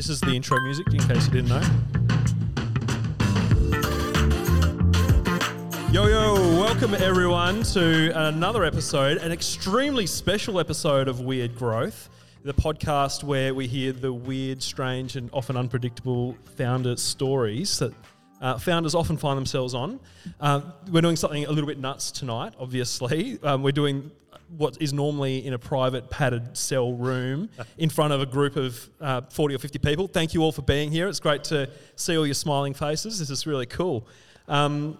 This is the intro music, in case you didn't know. Yo, yo, welcome everyone to another episode, an extremely special episode of Weird Growth, the podcast where we hear the weird, strange, and often unpredictable founder stories that uh, founders often find themselves on. Uh, we're doing something a little bit nuts tonight, obviously. Um, we're doing what is normally in a private padded cell room in front of a group of uh, 40 or 50 people. Thank you all for being here. It's great to see all your smiling faces. This is really cool. Um,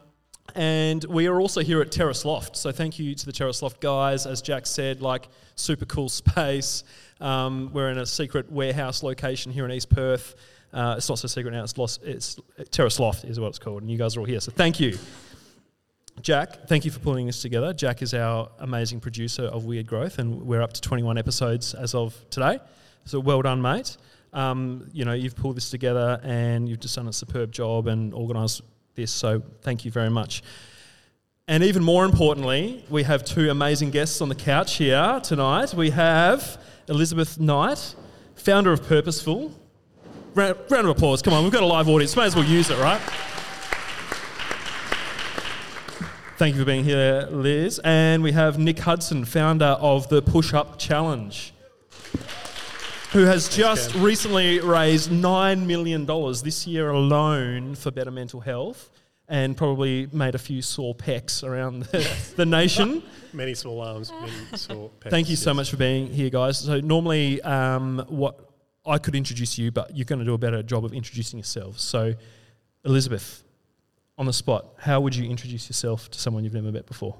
and we are also here at Terrace Loft. So thank you to the Terrace Loft guys. As Jack said, like super cool space. Um, we're in a secret warehouse location here in East Perth. Uh, it's not so secret now. It's, lost, it's Terrace Loft is what it's called, and you guys are all here. So thank you. Jack, thank you for pulling this together. Jack is our amazing producer of Weird Growth, and we're up to 21 episodes as of today. So well done, mate. Um, you know, you've pulled this together and you've just done a superb job and organised this. So thank you very much. And even more importantly, we have two amazing guests on the couch here tonight. We have Elizabeth Knight, founder of Purposeful. Round, round of applause. Come on, we've got a live audience. May as well use it, right? Thank you for being here, Liz. And we have Nick Hudson, founder of the Push Up Challenge, who has just Cam. recently raised $9 million this year alone for better mental health and probably made a few sore pecs around the, the nation. Many small arms, many small pecs, Thank you so yes. much for being here, guys. So normally, um, what I could introduce you, but you're going to do a better job of introducing yourselves. So, Elizabeth, on the spot, how would you introduce yourself to someone you've never met before?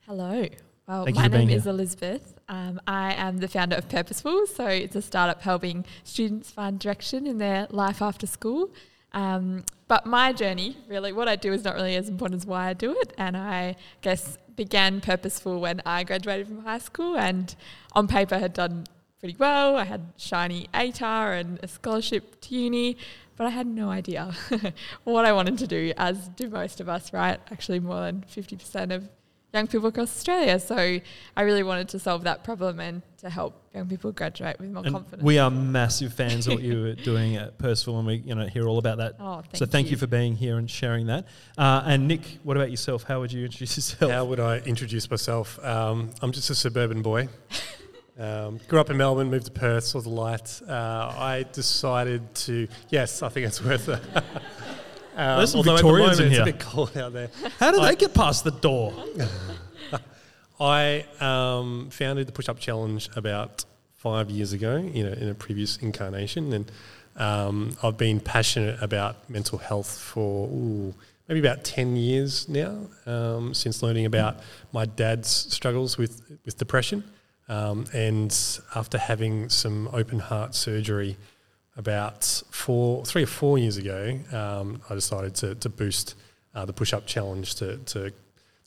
Hello. Well, Thank my name is here. Elizabeth. Um, I am the founder of Purposeful. So it's a startup helping students find direction in their life after school. Um, but my journey, really, what I do is not really as important as why I do it. And I guess began Purposeful when I graduated from high school and on paper had done pretty well. I had shiny ATAR and a scholarship to uni, but I had no idea what I wanted to do, as do most of us, right? Actually, more than 50% of young people across Australia. So I really wanted to solve that problem and to help young people graduate with more And confidence. we are massive fans of what you were doing at Purposeful, and we you know hear all about that. Oh, thank so thank thank you. you. for being here and sharing that. Uh, and Nick, what about yourself? How would you introduce yourself? How would I introduce myself? Um, I'm just a suburban boy. Um, grew up in Melbourne, moved to Perth, saw the light. Uh, I decided to, yes, I think it's worth it. Um, There's some Victorians in here. It's a bit cold out there. How did they get past the door? I um, founded the Push Up Challenge about five years ago, you know, in a previous incarnation, and um, I've been passionate about mental health for ooh, maybe about ten years now, um, since learning about my dad's struggles with with depression, um, and after having some open heart surgery about four, three or four years ago, um, I decided to, to boost uh, the Push Up Challenge to, to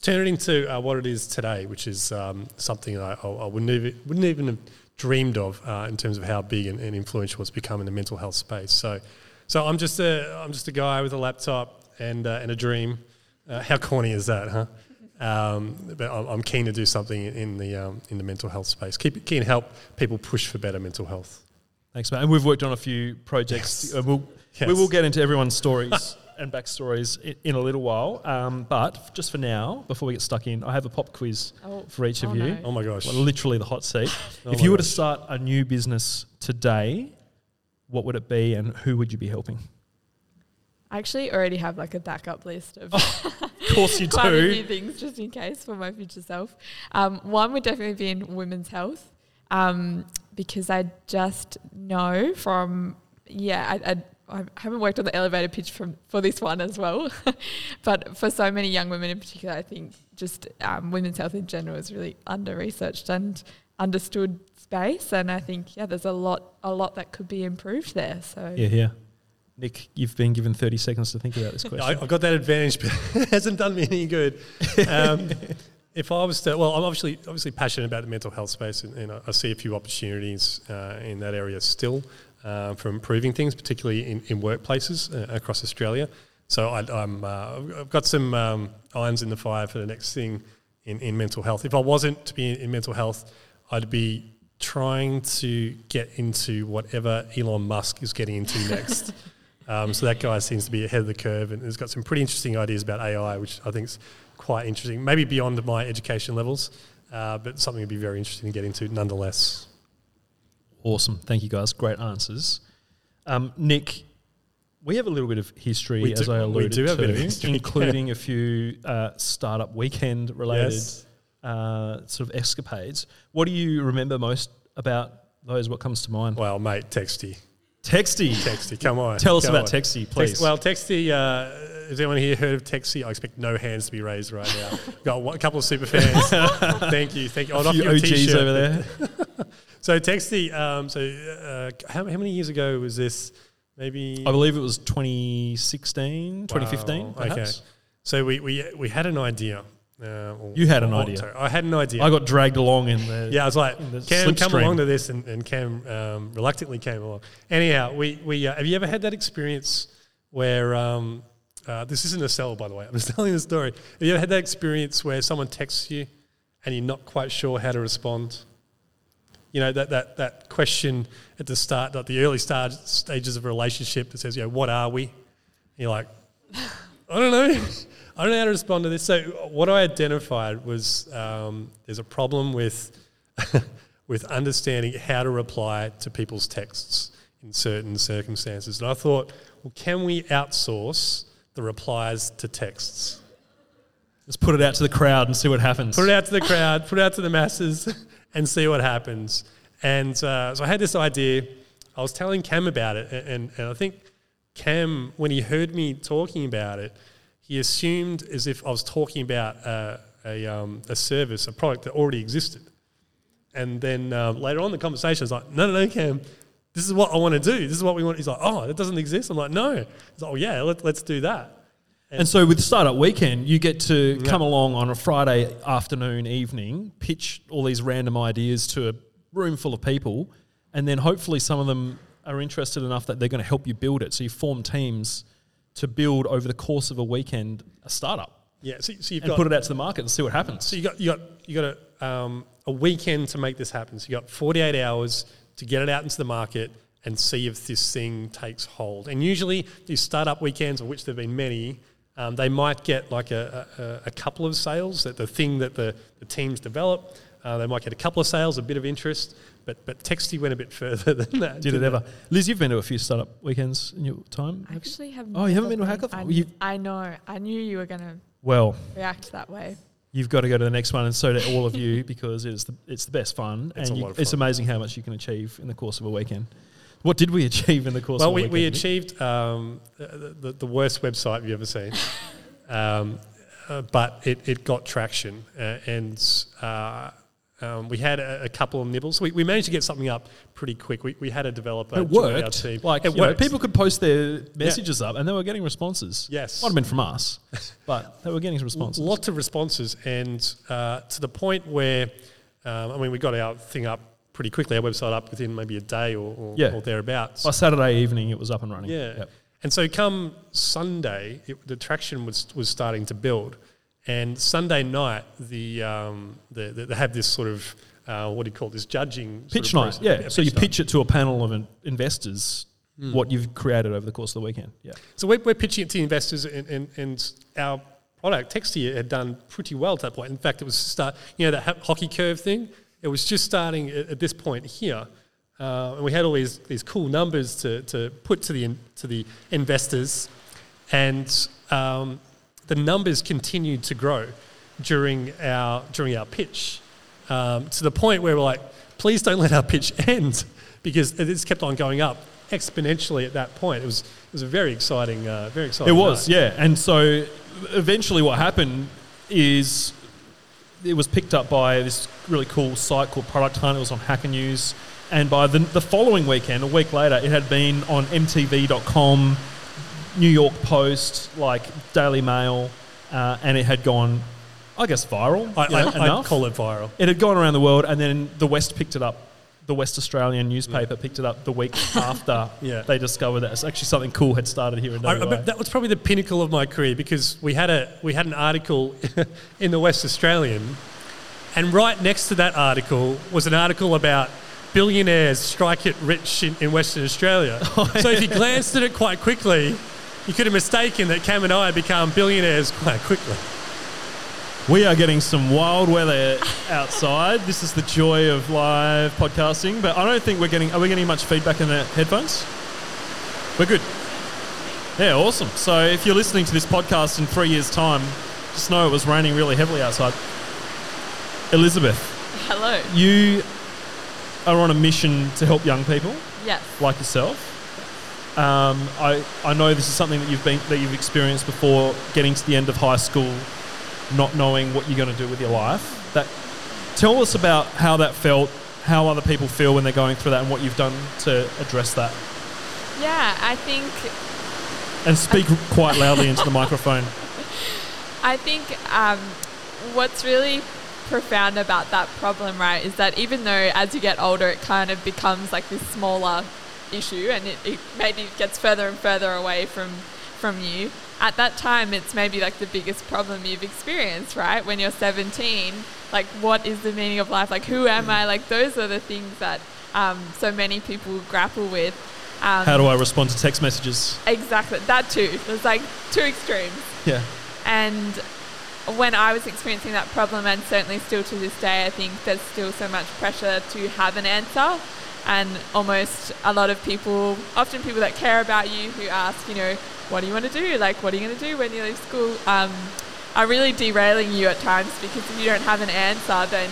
turn it into uh, what it is today, which is um, something that I, I wouldn't, even, wouldn't even have dreamed of uh, in terms of how big and, and influential it's become in the mental health space. So, so I'm just a I'm just a guy with a laptop and uh, and a dream. Uh, how corny is that, huh? Um, but I'm, I'm keen to do something in the um, in the mental health space. Keep keen to help people push for better mental health. Thanks, mate. And we've worked on a few projects. Yes. Uh, we'll, Yes. We will get into everyone's stories and backstories in, in a little while. Um, but just for now, before we get stuck in, I have a pop quiz Oh, for each of oh you. no. Oh my gosh! Well, literally the hot seat. Oh if you were to start a new business today, what would it be and who would you be helping? I actually already have like a backup list of Of course you quite a few do. things just in case for my future self. Um, one would definitely be in women's health um, because I just know from, yeah, I, I, I haven't worked on the elevator pitch from, for this one as well. but for so many young women in particular, I think just um, women's health in general is really under researched and understood space. And I think, yeah, there's a lot, a lot that could be improved there. So Yeah, yeah. Nick, you've been given 30 seconds to think about this I, question. I've got that advantage, but it hasn't done me any good. Um, if I was to, well, I'm obviously obviously passionate about the mental health space, and, and I- I see a few opportunities uh, in that area still uh, for improving things, particularly in, in workplaces uh, across Australia. So I, I'm, uh, I've got some um, irons in the fire for the next thing in, in mental health. If I wasn't to be in, in mental health, I'd be trying to get into whatever Elon Musk is getting into next. Um, so that guy seems to be ahead of the curve and has got some pretty interesting ideas about AI, which I think is quite interesting. Maybe beyond my education levels, uh, but something would be very interesting to get into nonetheless. Awesome. Thank you, guys. Great answers. Um, Nick, we have a little bit of history, We as do- I we alluded do have to, a bit of history, including a few uh, startup weekend related Yes. uh, sort of escapades. What do you remember most about those? What comes to mind? Well, mate, Texty. Texty. Texty, come on. Tell us come about on. Texty, please. Text, well, Texty, uh, has anyone here heard of Texty? I expect no hands to be raised right now. Got one, a couple of super fans. thank you, thank you. I'll a few OGs t-shirt. over there. So Texty, um, so uh, how, how many years ago was this? Maybe I believe it was 2016, 2015, Wow. Okay. So we, we, we had an idea. Uh, You had an idea. sorry, I had an idea. I got dragged along in the. yeah, I was like, Cam, come slipstream. along to this, and, and Cam um, reluctantly came along. Anyhow, we, we uh, have you ever had that experience where um, uh, this isn't a sell, by the way. I'm just telling the story. Have you ever had that experience where someone texts you and you're not quite sure how to respond? You know that that that question at the start, like the early start stages of a relationship that says, "You know, what are we?" And you're like, I don't know. I don't know how to respond to this. So what I identified was um, there's a problem with with understanding how to reply to people's texts in certain circumstances. And I thought, well, can we outsource the replies to texts? Let's put it out to the crowd and see what happens. Put it out to the crowd, put it out to the masses, and see what happens. And uh, so I had this idea. I was telling Cam about it, and, and, and I think Cam, when he heard me talking about it, he assumed as if I was talking about uh, a, um, a service, a product that already existed. And then um, later on the conversation, I was like, no, no, no, Cam, this is what I want to do. This is what we want. He's like, oh, that doesn't exist. I'm like, no. He's like, oh, yeah, let, let's do that. And so with Startup Weekend, you get to come along on a Friday afternoon, evening, pitch all these random ideas to a room full of people, and then hopefully some of them are interested enough that they're going to help you build it. So you form teams to build over the course of a weekend a startup Yeah, so, so you've and got put it out to the market and see what happens. So you got you got you got a, um, a weekend to make this happen. So you got 48 hours to get it out into the market and see if this thing takes hold. And usually these startup weekends, of which there've been many, um, they might get like a, a, a couple of sales. That the thing that the, the teams develop, uh, they might get a couple of sales, a bit of interest. But but Texty went a bit further than that. Did it didn't ever? Liz, you've been to a few startup weekends in your time. I actually have. Oh, you haven't been to hackathon? I, You- I know. I knew you were going to Well, react that way. you've got to go to the next one, and so do all of you because it's the it's the best fun, It's and a you, lot of it's amazing how much you can achieve in the course of a weekend. What did we achieve in the course Well, of a we, weekend? we achieved um, the, the, the worst website you've ever seen, um, uh, but it, it got traction, uh, and uh, um, we had a, a couple of nibbles. We, we managed to get something up pretty quick. We, we had a developer It join our worked. team. Like it you know, worked. people could post their messages up, and they were getting responses. Yes. might have been from us, but they were getting responses. Lots of responses, and uh, to the point where, um, I mean, we got our thing up pretty quickly, our website up within maybe a day or, or, Yeah. or thereabouts. By Saturday evening, it was up and running. Yeah. Yep. And so come Sunday, it, the traction was, was starting to build. And Sunday night, the, um, the, the, they have this sort of, uh, what do you call this judging Pitch night. process. Yeah. So you night. pitch it to a panel of in- investors. Hmm. What you've created over the course of the weekend. Yeah. So we're, we're pitching it to investors, and, and, and our product, Texty, had done pretty well at that point. In fact, it was start, you know, that ho- hockey curve thing. It was just starting at, at this point here, uh, and we had all these these cool numbers to, to put to the in, to the investors, and um, the numbers continued to grow during our during our pitch, um, to the point where we're like, please don't let our pitch end because it just kept on going up exponentially at that point. It was it was a very exciting, uh, very exciting. It was, night. yeah. And so eventually what happened is it was picked up by this really cool site called Product Hunt. It was on Hacker News. And by the, the following weekend, a week later, it had been on MTV.com, New York Post, like Daily Mail, uh, and it had gone, I guess, viral. I, you know, I, call it viral. It had gone around the world, and then the West picked it up. The West Australian newspaper picked it up the week after Yeah. they discovered that it's actually something cool had started here in I, I that was probably the pinnacle of my career because we had a we had an article in the West Australian, and right next to that article was an article about billionaires strike it rich in, in Western Australia. so if you glanced at it quite quickly, you could have mistaken that Cam and I had become billionaires quite quickly. We are getting some wild weather outside. This is the joy of live podcasting, but I don't think we're getting. Are we getting much feedback in the headphones? We're good. Yeah, awesome. So if you're listening to this podcast in three years' time, just know it was raining really heavily outside. Elizabeth, Hello. you are on a mission to help young people Yes. like yourself. Um, I, I know this is something that you've been that you've experienced before, getting to the end of high school, not knowing what you're going to do with your life. That tell us about how that felt, how other people feel when they're going through that, and what you've done to address that. Yeah, I think And speak quite loudly into the microphone. I think um, what's really profound about that problem, right, is that even though as you get older, it kind of becomes like this smaller issue, and it, it maybe gets further and further away from from you. At that time, it's maybe like the biggest problem you've experienced, right? When you're 17, like what is the meaning of life? Like who am I? Like those are the things that um, so many people grapple with. Um, How do I respond to text messages? Exactly, that too. There's like two extremes. Yeah. And when I was experiencing that problem, and certainly still to this day, I think there's still so much pressure to have an answer. And almost a lot of people, often people that care about you, who ask, you know, what do you want to do? Like, what are you going to do when you leave school? Um, are really derailing you at times because if you don't have an answer, then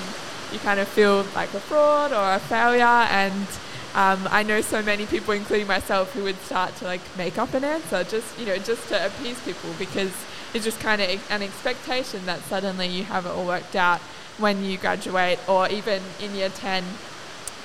you kind of feel like a fraud or a failure. And um, I know so many people, including myself, who would start to like make up an answer just, you know, just to appease people because it's just kind of an expectation that suddenly you have it all worked out when you graduate or even in year 10.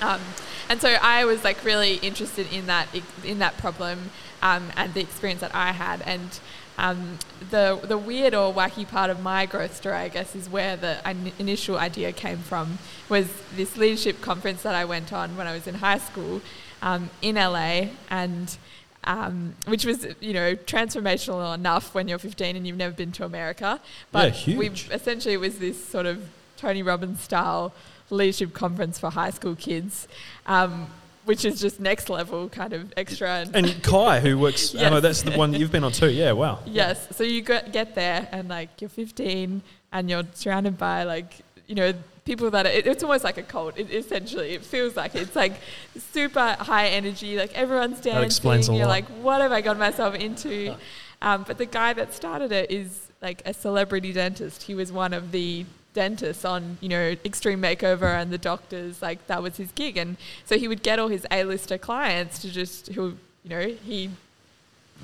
Um, and so I was like really interested in that in that problem um, and the experience that I had. And um, the the weird or wacky part of my growth story, I guess, is where the in- initial idea came from. Was this leadership conference that I went on when I was in high school um, in LA, and um, which was you know transformational enough when you're 15 and you've never been to America. But Yeah, we essentially it was this sort of Tony Robbins style leadership conference for high school kids. Um, which is just next level kind of extra and And Kai, who works, Yes. that's the one you've been on too. Yeah, wow. Yes. So you get, get there and like you're 15 and you're surrounded by like, you know, people that are, it, it's almost like a cult. It, essentially, it feels like it's like super high energy. Like everyone's dancing. explains a you're lot. like, what have I got myself into? Um, but the guy that started it is like a celebrity dentist. He was one of the dentists on you know extreme makeover and the doctors like that was his gig and so he would get all his a-lister clients to just who you know he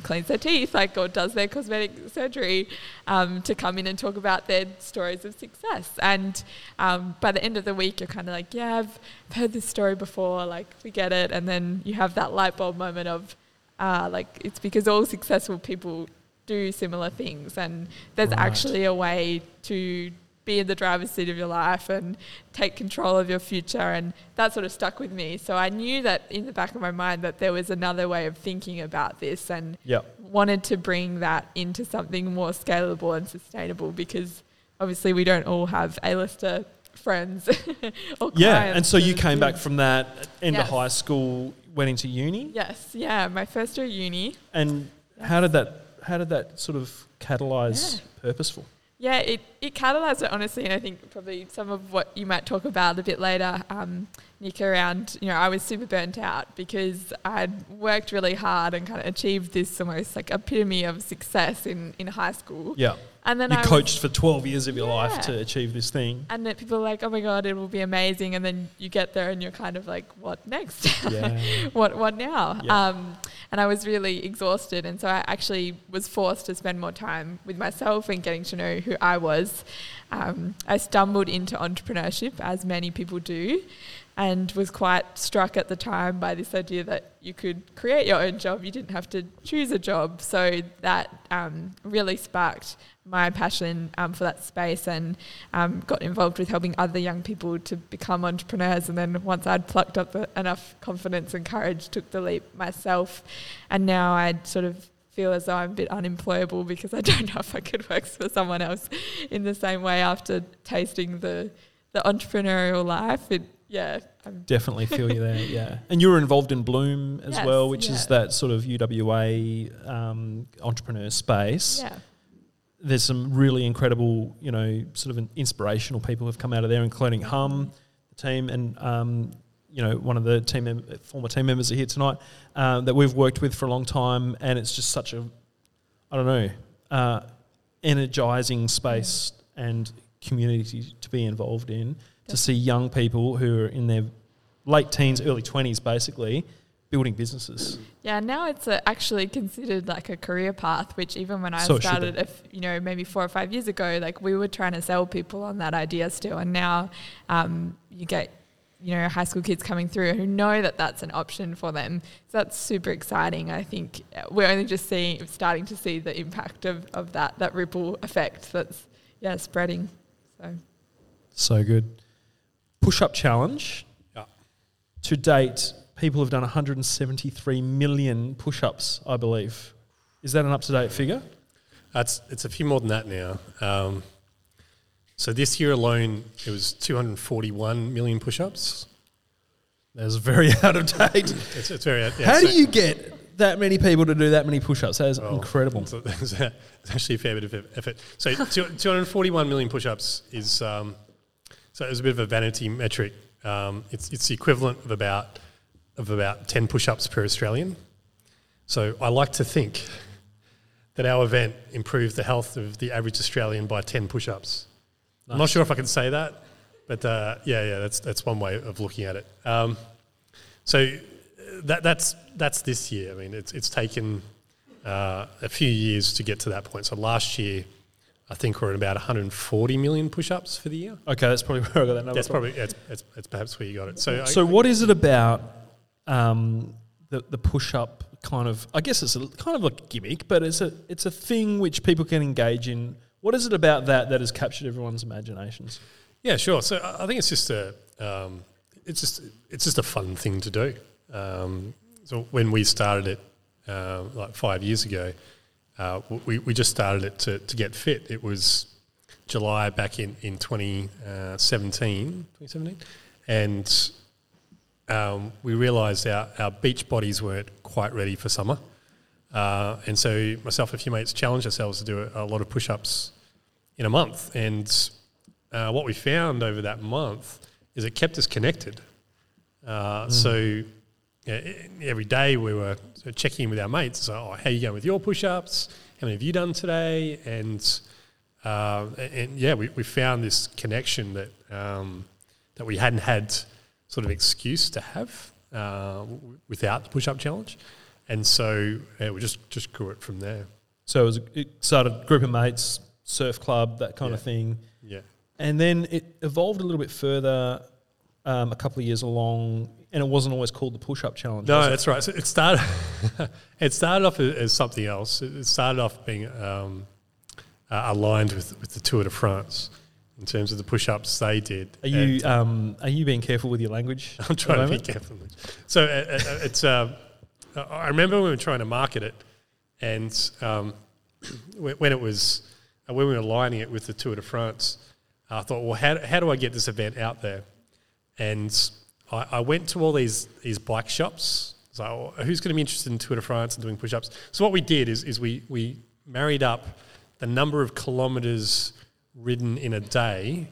cleans their teeth, like or does their cosmetic surgery, um, to come in and talk about their stories of success. And um, by the end of the week, you're kind of like, yeah, I've I've heard this story before, like we get it. And then you have that light bulb moment of, uh, like it's because all successful people do similar things, and there's Right. actually a way to be in the driver's seat of your life and take control of your future and that sort of stuck with me so i knew that in the back of my mind that there was another way of thinking about this and Yeah. wanted to bring that into something more scalable and sustainable because obviously we don't all have a-lister friends or Yeah. And so you came back from that into Yes. high school, went into uni. yes yeah my first year uni And how did that how did that sort of catalyze Yeah. purposeful? Yeah, it, it catalysed it honestly, and I think probably some of what you might talk about a bit later, um, Nick, around, you know, I was super burnt out because I'd worked really hard and kind of achieved this almost like epitome of success in, in high school. Yeah. And then You I was- coached for 12 years of your life to achieve this thing. and then people are like, oh my God, it will be amazing. And then you get there and you're kind of like, what next? Yeah. what what now? Yeah. Um, and I was really exhausted, and so I actually was forced to spend more time with myself and getting to know who I was. Um, I stumbled into entrepreneurship, as many people do, and was quite struck at the time by this idea that you could create your own job. You didn't have to choose a job. So that um, really sparked my passion um, for that space and um, got involved with helping other young people to become entrepreneurs. And then once I'd plucked up enough confidence and courage, took the leap myself. And now I'd sort of feel as though I'm a bit unemployable because I don't know if I could work for someone else in the same way after tasting the the entrepreneurial life. It yeah, I'm Definitely feel you there, yeah. And you were involved in Bloom as Yes, well, which is that sort of UWA um, entrepreneur space. yeah. There's some really incredible, you know, sort of inspirational people have come out of there, including Hum, the team, and um, you know, one of the team mem- former team members are here tonight um, that we've worked with for a long time, and it's just such a, I don't know, uh, energizing space and community to be involved in. To see young people who are in their late teens, early twenties, basically building businesses. Yeah, now it's uh actually considered like a career path, which even when I So started, if you know, maybe four or five years ago, like we were trying to sell people on that idea still, and now um, you get you know high school kids coming through who know that that's an option for them. So that's super exciting. I think uh, we're only just seeing, starting to see the impact of, of that that ripple effect that's yeah spreading. So So good. Push up challenge. Yeah. To date, people have done 173 million push ups, I believe. Is that an up to date figure? That's it's a few more than that now. Um, so this year alone, it was 241 million push-ups. That's very out of date. It's, it's very. Yeah, How so- do you get that many people to do that many push ups? That is Oh, incredible. So there's a- it's actually a fair bit of effort. So 241 million push-ups is um, so it's a bit of a vanity metric. Um, it's it's the equivalent of about of about 10 push-ups per Australian. So I like to think that our event improved the health of the average Australian by 10 push-ups. I'm not sure if I can say that, but uh, yeah, yeah, that's that's one way of looking at it. Um, so uh, that that's that's this year. I mean, it's it's taken uh, a few years to get to that point. So last year, I think we're at about 140 million push-ups for the year. Okay, that's probably where I got that number That's probably that's, that's, that's perhaps where you got it. So, I- So, what is it about um, the the push up kind of? I guess it's a, kind of like a gimmick, but it's a it's a thing which people can engage in. What is it about that that has captured everyone's imaginations? Yeah, sure. So I think it's just a um, it's just it's just a fun thing to do. Um, so when we started it uh, like five years ago, uh, we we just started it to to get fit. It was July back in in 2017, 2017, and um, we realised our our beach bodies weren't quite ready for summer. Uh, and so myself and a few mates challenged ourselves to do a, a lot of push-ups in a month. And uh, what we found over that month is it kept us connected. Uh, So yeah, every day we were sort of checking in with our mates. So, oh, how are you going with your push-ups? How many have you done today? And uh, and yeah, we, we found this connection that um, that we hadn't had sort of excuse to have uh, w- without the push-up challenge. And so yeah, we just just grew it from there. So it, was, it started group of mates, surf club, that kind of thing, Yeah. and then it evolved a little bit further. Um, a couple of years along, and it wasn't always called the push up challenge. No, was it? that's right. So it started. it started off as, something else. It it started off being um, uh, aligned with, with the Tour de France in terms of the push-ups they did. Are you um, are you being careful with your language? I'm trying to be careful. So uh, uh, it's. Um, I remember when we were trying to market it, and um, when it was uh, when we were aligning it with the Tour de France, I thought, well, how, how do I get this event out there? And I, I went to all these these bike shops. So oh, who's going to be interested in Tour de France and doing push-ups? So what we did is is we we married up the number of kilometres ridden in a day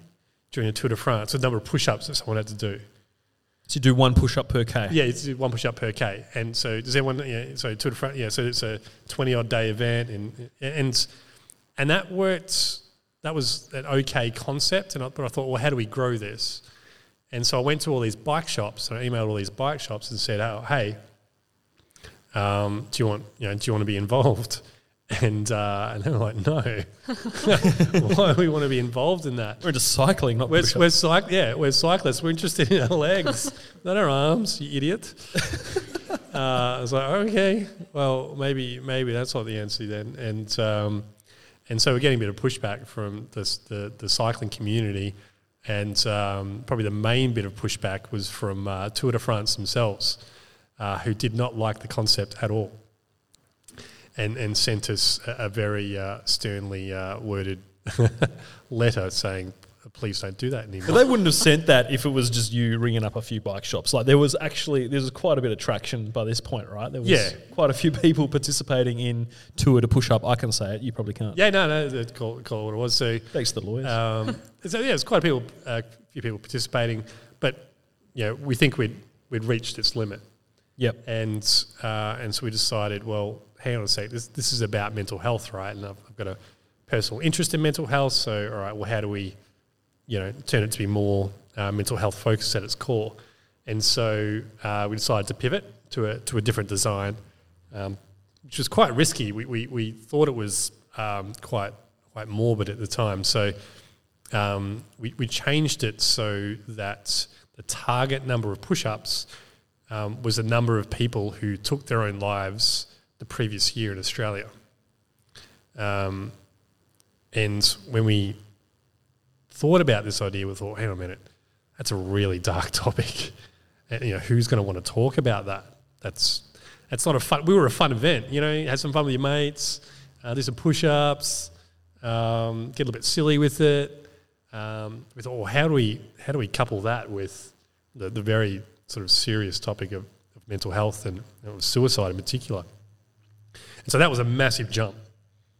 during a Tour de France with the number of push-ups that someone had to do. So you do one push up per k. Yeah, it's one push up per k. And so does everyone? Yeah, so Tour de France. Yeah, so it's a twenty odd day event, and and and that worked. That was an okay concept, and I, but I thought, well, how do we grow this? And so I went to all these bike shops, and I emailed all these bike shops and said, oh, hey, um, do you want you know do you want to be involved? And uh, and they were like, no. Why do we want to be involved in that? We're just cycling, not We're, we're cyc- yeah, we're cyclists. We're interested in our legs, not our arms. You idiot. uh, I was like, okay, well, maybe maybe that's not the answer then. And um, and so we're getting a bit of pushback from this, the the cycling community, and um, probably the main bit of pushback was from uh, Tour de France themselves, uh, who did not like the concept at all, and and sent us a, a very uh, sternly uh, worded letter saying please don't do that anymore. But they wouldn't have sent that if it was just you ringing up a few bike shops. Like there was actually there was quite a bit of traction by this point, right? There was Yeah. quite a few people participating in tour to push up. I can say it. You probably can't. yeah, no, no, call, call it what it was. So, Thanks to the lawyers. um, so yeah, it's quite a people, a few people participating, but know, we think we'd we'd reached its limit. yep. and uh, and so we decided, well, hang on a sec, this this is about mental health, right? And I've, I've got a personal interest in mental health, so all right, well, how do we, you know, turn it to be more uh, mental health focused at its core? And so uh, we decided to pivot to a to a different design, um, which was quite risky. We we, we thought it was um, quite quite morbid at the time, so um, we, we changed it so that the target number of push-ups um, was the number of people who took their own lives the previous year in Australia. Um, and when we thought about this idea, we thought, hang on a minute, that's a really dark topic. And, you know, who's going to want to talk about that? That's that's not a fun. We were a fun event. You know, had some fun with your mates. Uh, do some push-ups. Um, get a little bit silly with it. Um, we thought, well, how do we how do we couple that with the, the very sort of serious topic of, of mental health and you know, suicide in particular? And so that was a massive jump.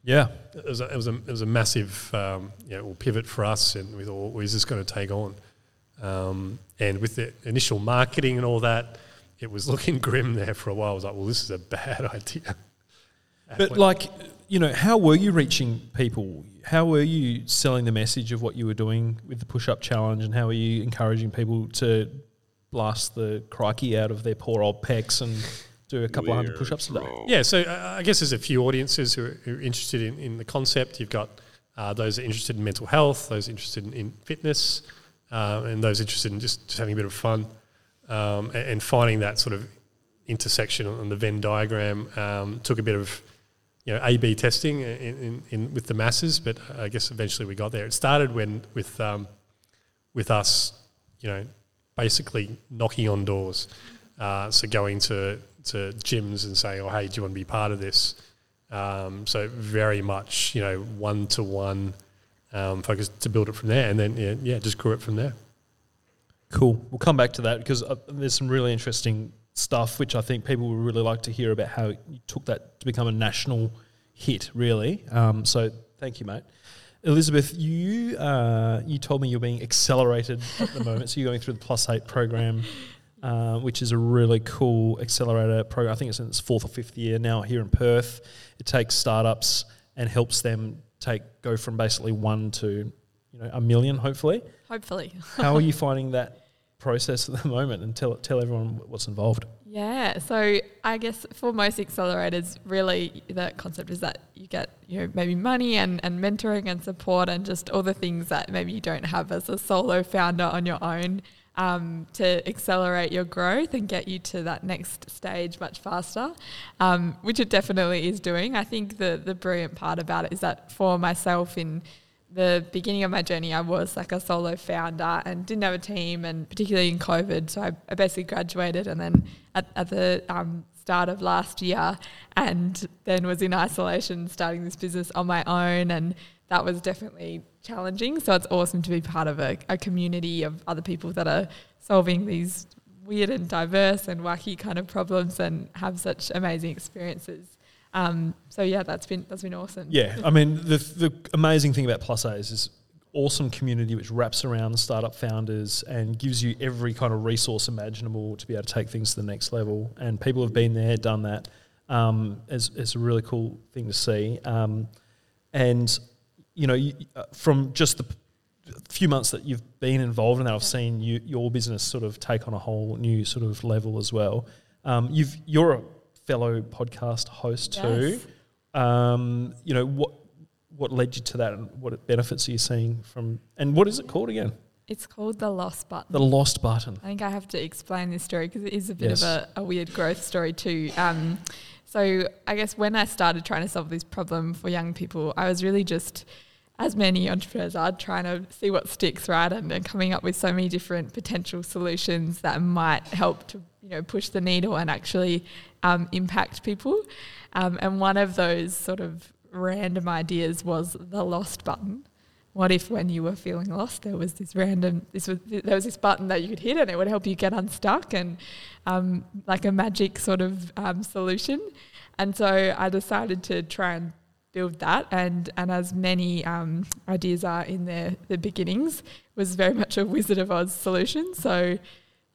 Yeah. It was a, it was a, it was a massive um, you know, pivot for us, and we thought, well, is this going to take on? Um, and with the initial marketing and all that, it was looking grim there for a while. I was like, well, this is a bad idea. But like, you know, how were you reaching people? How were you selling the message of what you were doing with the push-up challenge, and how were you encouraging people to blast the crikey out of their poor old pecs and do a couple of hundred push-ups a day? Yeah, so uh, I guess there's a few audiences who are, who are interested in, in the concept. You've got uh, those that are interested in mental health, those interested in, in fitness, uh, and those interested in just, just having a bit of fun um, and, and finding that sort of intersection on the Venn diagram. Um, took a bit of you know A/B testing in, in, in with the masses, but I guess eventually we got there. It started when with um, with us, you know, basically knocking on doors. Uh, so going to to gyms and saying, "Oh, hey, do you want to be part of this?" Um, so very much, you know, one to one focus to build it from there, and then yeah, yeah, just grew it from there. Cool. We'll come back to that because uh, there's some really interesting stuff which I think people would really like to hear about how you took that to become a national hit. Really. Um, so thank you, mate. Elizabeth, you uh, you told me you're being accelerated at the moment, so you're going through the Plus Eight program, uh, which is a really cool accelerator program. I think it's in its fourth or fifth year now here in Perth. It takes startups and helps them take go from basically one to you know a million, hopefully. Hopefully. How are you finding that process at the moment? And tell tell everyone what's involved. Yeah, so I guess for most accelerators, really the concept is that you get you know maybe money and, and mentoring and support and just all the things that maybe you don't have as a solo founder on your own um, to accelerate your growth and get you to that next stage much faster, um, which it definitely is doing. I think the the brilliant part about it is that for myself in the beginning of my journey, I was like a solo founder and didn't have a team, and particularly in COVID. So I, I basically graduated and then at, at the um, start of last year, and then was in isolation starting this business on my own. And that was definitely challenging. So it's awesome to be part of a, a community of other people that are solving these weird and diverse and wacky kind of problems and have such amazing experiences. Um, so yeah, that's been that's been awesome. Yeah, I mean the the amazing thing about Plus Eight is awesome community which wraps around startup founders and gives you every kind of resource imaginable to be able to take things to the next level. And people have been there, done that. Um, it's, it's a really cool thing to see. Um, and you know, you, uh, from just the few months that you've been involved in that, I've seen you, your business sort of take on a whole new sort of level as well. Um, you've you're a fellow podcast host too. Um, you know what what led you to that, and what benefits are you seeing from? And what is it called again? It's called the lost button. The lost button. I think I have to explain this story because it is a bit Yes. of a, a weird growth story too. Um, so I guess when I started trying to solve this problem for young people, I was really just, as many entrepreneurs are, trying to see what sticks, right, and, and coming up with so many different potential solutions that might help to you know push the needle and actually um, impact people. Um, and one of those sort of random ideas was the lost button. What if when you were feeling lost, there was this random, this was there was this button that you could hit and it would help you get unstuck and um, like a magic sort of um, solution. And so I decided to try and build that. And and as many um, ideas are in their the beginnings, was very much a Wizard of Oz solution. So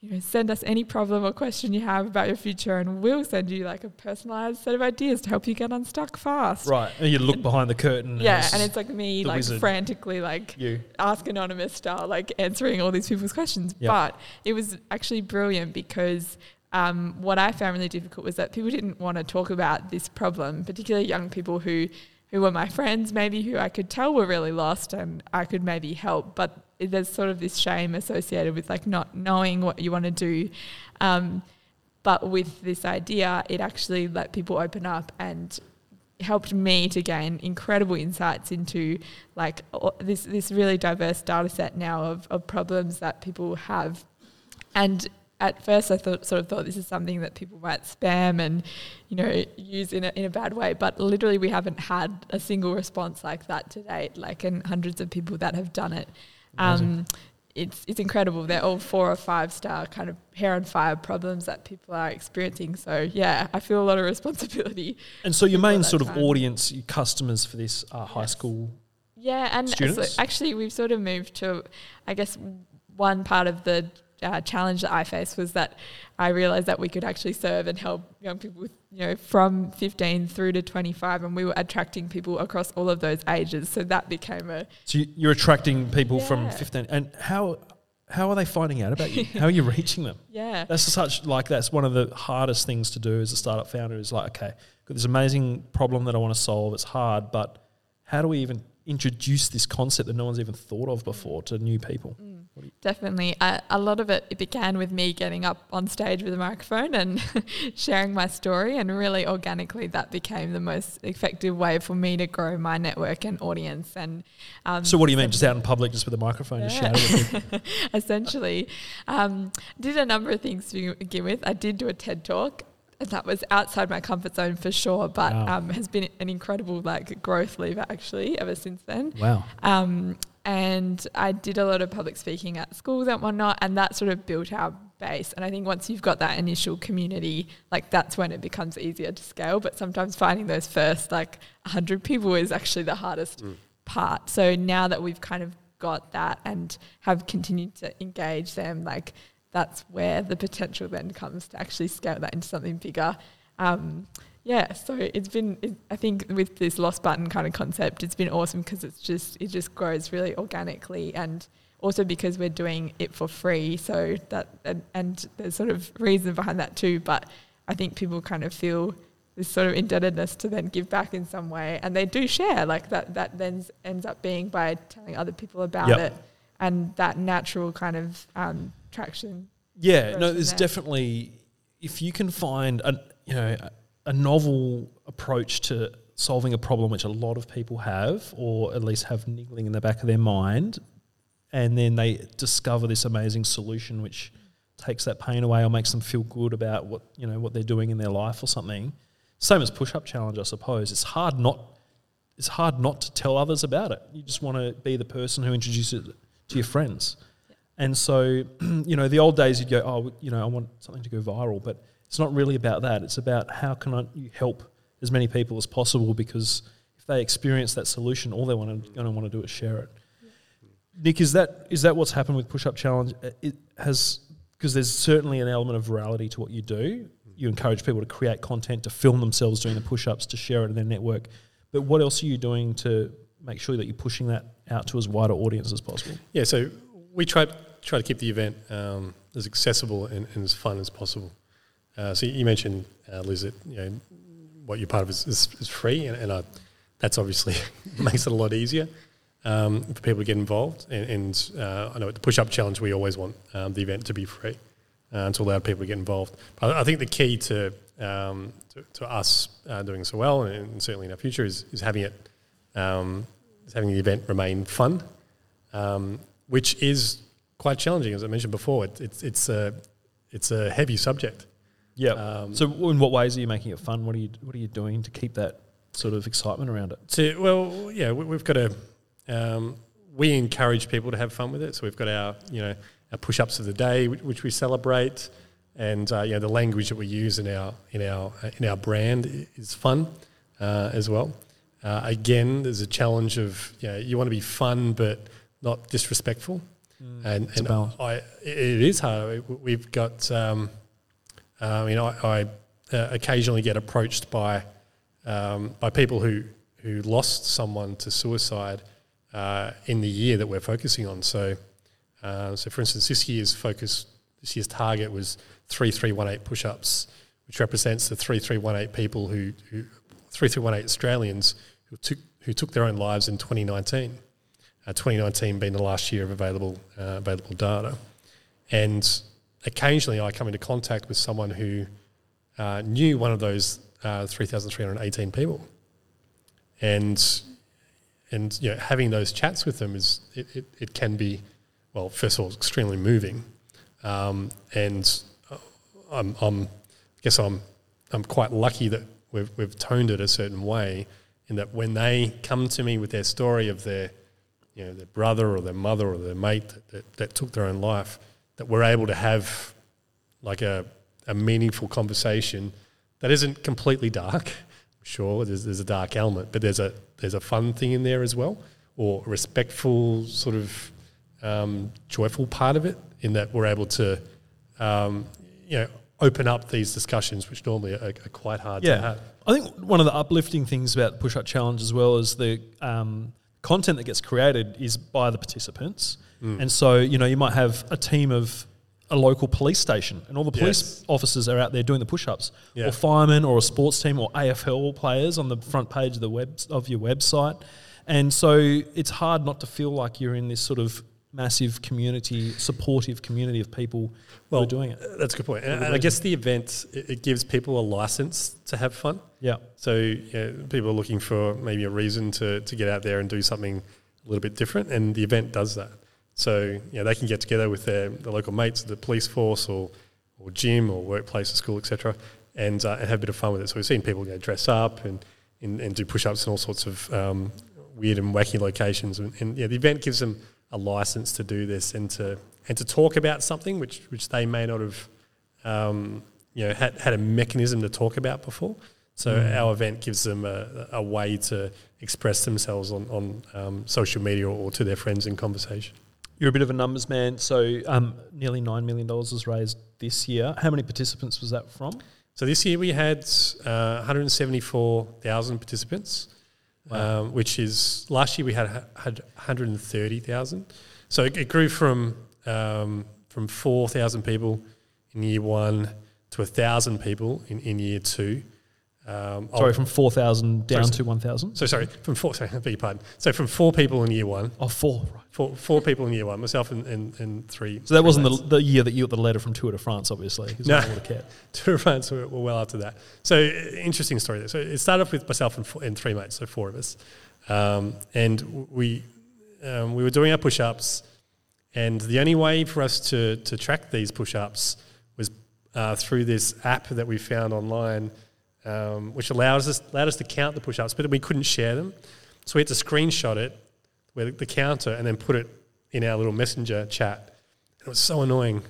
you know, send us any problem or question you have about your future, and we'll send you like a personalized set of ideas to help you get unstuck fast. Right, and you look behind the curtain. Yeah, and it's like me, like wizard. frantically, like you. ask anonymous style, like answering all these people's questions. Yep. But it was actually brilliant because um, what I found really difficult was that people didn't want to talk about this problem, particularly young people who who were my friends, maybe who I could tell were really lost and I could maybe help. But there's sort of this shame associated with like not knowing what you want to do. Um, but with this idea, it actually let people open up and helped me to gain incredible insights into like this this really diverse data set now of, of problems that people have. And at first I thought sort of thought this is something that people might spam and, you know, use in a, in a bad way. But literally we haven't had a single response like that to date, like and hundreds of people that have done it. Um, it's it's incredible. They're all four or five star kind of hair on fire problems that people are experiencing. So yeah, I feel a lot of responsibility. And so your main sort of time. audience, your customers for this are high Yes. school. Yeah, and so actually, we've sort of moved to, I guess, one part of the uh, challenge that I faced was that I realized that we could actually serve and help young people, with, you know, from 15 through to 25, and we were attracting people across all of those ages. So that became a So you- you're attracting people from 15. And how how are they finding out about you? how are you reaching them? yeah. That's such like that's one of the hardest things to do as a startup founder is like, okay, got this amazing problem that I want to solve. It's hard, but how do we even introduce this concept that no one's even thought of before to new people? Definitely. I, a lot of it, it began with me getting up on stage with a microphone and sharing my story. And really organically, that became the most effective way for me to grow my network and audience. And um, So what do you mean? Just out in public, just with a microphone, just shouting essentially. Um, did a number of things to begin with. I did do a TED talk. And that was outside my comfort zone for sure, but Wow. um, has been an incredible like growth lever actually ever since then. Wow. Um, and I did a lot of public speaking at schools and whatnot, and that sort of built our base. And I think once you've got that initial community, like that's when it becomes easier to scale. But sometimes finding those first like 100 people is actually the hardest part. So now that we've kind of got that and have continued to engage them, like that's where the potential then comes to actually scale that into something bigger. Um, yeah, so it's been. It, I think with this lost button kind of concept, it's been awesome because it's just it just grows really organically, and also because we're doing it for free. So that and, and there's sort of reason behind that too. But I think people kind of feel this sort of indebtedness to then give back in some way, and they do share. Like that that then ends up being by telling other people about Yep. it, and that natural kind of um, traction. Yeah, no, there's there. definitely if you can find a you know a- a novel approach to solving a problem which a lot of people have, or at least have niggling in the back of their mind, and then they discover this amazing solution which takes that pain away or makes them feel good about what you know what they're doing in their life or something. Same as push up challenge, I suppose. It's hard not it's hard not to tell others about it. You just want to be the person who introduces it to your friends. And so, you know, the old days you'd go, oh, you know, I want something to go viral, but it's not really about that. It's about how can I, help as many people as possible because if they experience that solution, all they want to going to want to do is share it. Nick, is that is that what's happened with Push Up Challenge? It has because there's certainly an element of virality to what you do. You encourage people to create content, to film themselves doing the push-ups, to share it in their network. But what else are you doing to make sure that you're pushing that out to as wide an audience as possible? Yeah, so we try try to keep the event um, as accessible and, and as fun as possible. Uh, so you mentioned, uh, Liz, that you know what you're part of is, is, is free, and, and that's obviously makes it a lot easier um, for people to get involved. And, and uh, I know at the Push Up Challenge, we always want um, the event to be free uh, to allow people to get involved. But I think the key to um, to, to us uh, doing so well, and, and certainly in our future, is, is having it um, is having the event remain fun um, which is quite challenging, as I mentioned before. It, it's it's a it's a heavy subject. Yeah. Um, so, in what ways are you making it fun? What are you What are you doing to keep that sort of excitement around it? To well, yeah, we, we've got a um, we encourage people to have fun with it. So we've got our you know our push-ups of the day, which, which we celebrate, and uh, you know the language that we use in our in our in our brand is fun uh, as well. Uh, again, there's a challenge of you know you want to be fun but not disrespectful, Mm, and it's a and balance. I it is hard. We- We've got um, I mean I, I uh, occasionally get approached by um, by people who who lost someone to suicide uh, in the year that we're focusing on. So, uh, so for instance, this year's focus, this year's target was three three one eight push-ups, which represents the three three one eight people who, who three three one eight Australians who took who took their own lives in 2019. Uh, 2019 being the last year of available uh, available data, and occasionally I come into contact with someone who uh, knew one of those uh, 3,318 people, and and you know having those chats with them is it, it, it can be well first of all extremely moving, um, and uh, I'm, I'm I guess I'm I'm quite lucky that we've we've toned it a certain way in that when they come to me with their story of their you know their brother or their mother or their mate that, that, that took their own life, that we're able to have like a, a meaningful conversation that isn't completely dark. Sure, there's, there's a dark element, but there's a there's a fun thing in there as well, or a respectful sort of um, joyful part of it, in that we're able to, um, you know, open up these discussions, which normally are, are quite hard to Yeah, have. I think one of the uplifting things about the push up challenge as well is the um, content that gets created is by the participants, Mm. and so you know you might have a team of a local police station, and all the police Yes. officers are out there doing the push ups, Yeah. or firemen, or a sports team, or AFL players on the front page of the web of your website, and so it's hard not to feel like you're in this sort of massive community, supportive community of people who are doing it. That's a good point. And, and I guess the event it, it gives people a license to have fun. Yeah. So you know, people are looking for maybe a reason to, to get out there and do something a little bit different, and the event does that. So you know, they can get together with their, the local mates, the police force, or or gym, or workplace, or school, etc., and uh, and have a bit of fun with it. So we've seen people you know, dress up and, and, and do push-ups in all sorts of um, weird and wacky locations, and, and yeah, the event gives them a license to do this and to and to talk about something which which they may not have um, you know had, had a mechanism to talk about before. So our event gives them a, a way to express themselves on, on um, social media or to their friends in conversation. You're a bit of a numbers man, so um, nearly nine million dollars was raised this year. How many participants was that from? So this year we had uh, 174,000 participants, Um, which is last year we had had 130,000. So it, it grew from um, from 4,000 people in year one to 1,000 people in, in year two. Um, Sorry, I'll- from four thousand down Sorry, to one thousand. so sorry, from four. Sorry, I beg your pardon. So from four people in year one, Oh, four. Right. four, four people in year one, myself and, and, and three. So that three wasn't mates. the, the year that you got the letter from Tour de France, obviously. No. no one would have cared. Tour de France were, were well after that. So interesting story there. So it started off with myself and, four, and three mates, so four of us, um, and we um, we were doing our push-ups, and the only way for us to to track these push-ups was uh, through this app that we found online, um, which allows us allowed us to count the push-ups, but we couldn't share them, so we had to screenshot it with the counter and then put it in our little messenger chat. It was so annoying. And